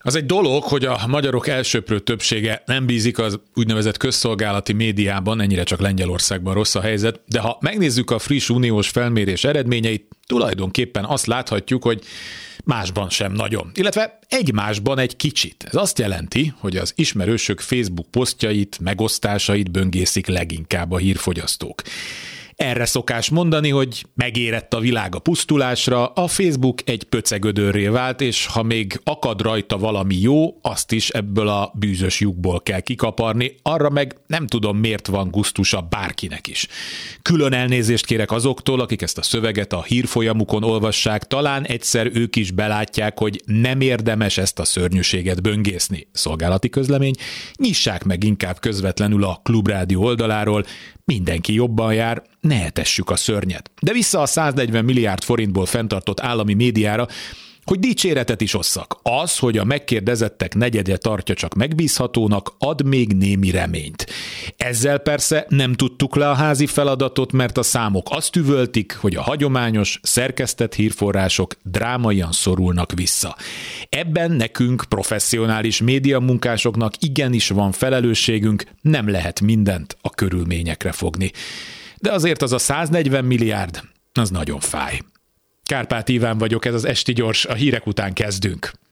Az egy dolog, hogy a magyarok elsőprő többsége nem bízik az úgynevezett közszolgálati médiában, ennyire csak Lengyelországban rossz a helyzet, de ha megnézzük a friss uniós felmérés eredményeit, tulajdonképpen azt láthatjuk, hogy másban sem nagyon, illetve egymásban egy kicsit. Ez azt jelenti, hogy az ismerősök Facebook posztjait, megosztásait böngészik leginkább a hírfogyasztók. Erre szokás mondani, hogy megérett a világ a pusztulásra, a Facebook egy pöcegödörré vált, és ha még akad rajta valami jó, azt is ebből a bűzös lyukból kell kikaparni, arra meg nem tudom miért van gusztusa bárkinek is. Külön elnézést kérek azoktól, akik ezt a szöveget a hírfolyamukon olvassák, talán egyszer ők is belátják, hogy nem érdemes ezt a szörnyűséget böngészni. Szolgálati közlemény, nyissák meg inkább közvetlenül a Klubrádió oldaláról, mindenki jobban jár, ne etessük a szörnyet. De vissza a 140 milliárd forintból fenntartott állami médiára, hogy dicséretet is osszak. Az, hogy a megkérdezettek negyedje tartja csak megbízhatónak, ad még némi reményt. Ezzel persze nem tudtuk le a házi feladatot, mert a számok azt üvöltik, hogy a hagyományos, szerkesztett hírforrások drámaian szorulnak vissza. Ebben nekünk, professzionális médiamunkásoknak igenis van felelősségünk, nem lehet mindent a körülményekre fogni. De azért az a 140 milliárd, az nagyon fáj. Kárpát Iván vagyok, ez az Esti Gyors, a hírek után kezdünk.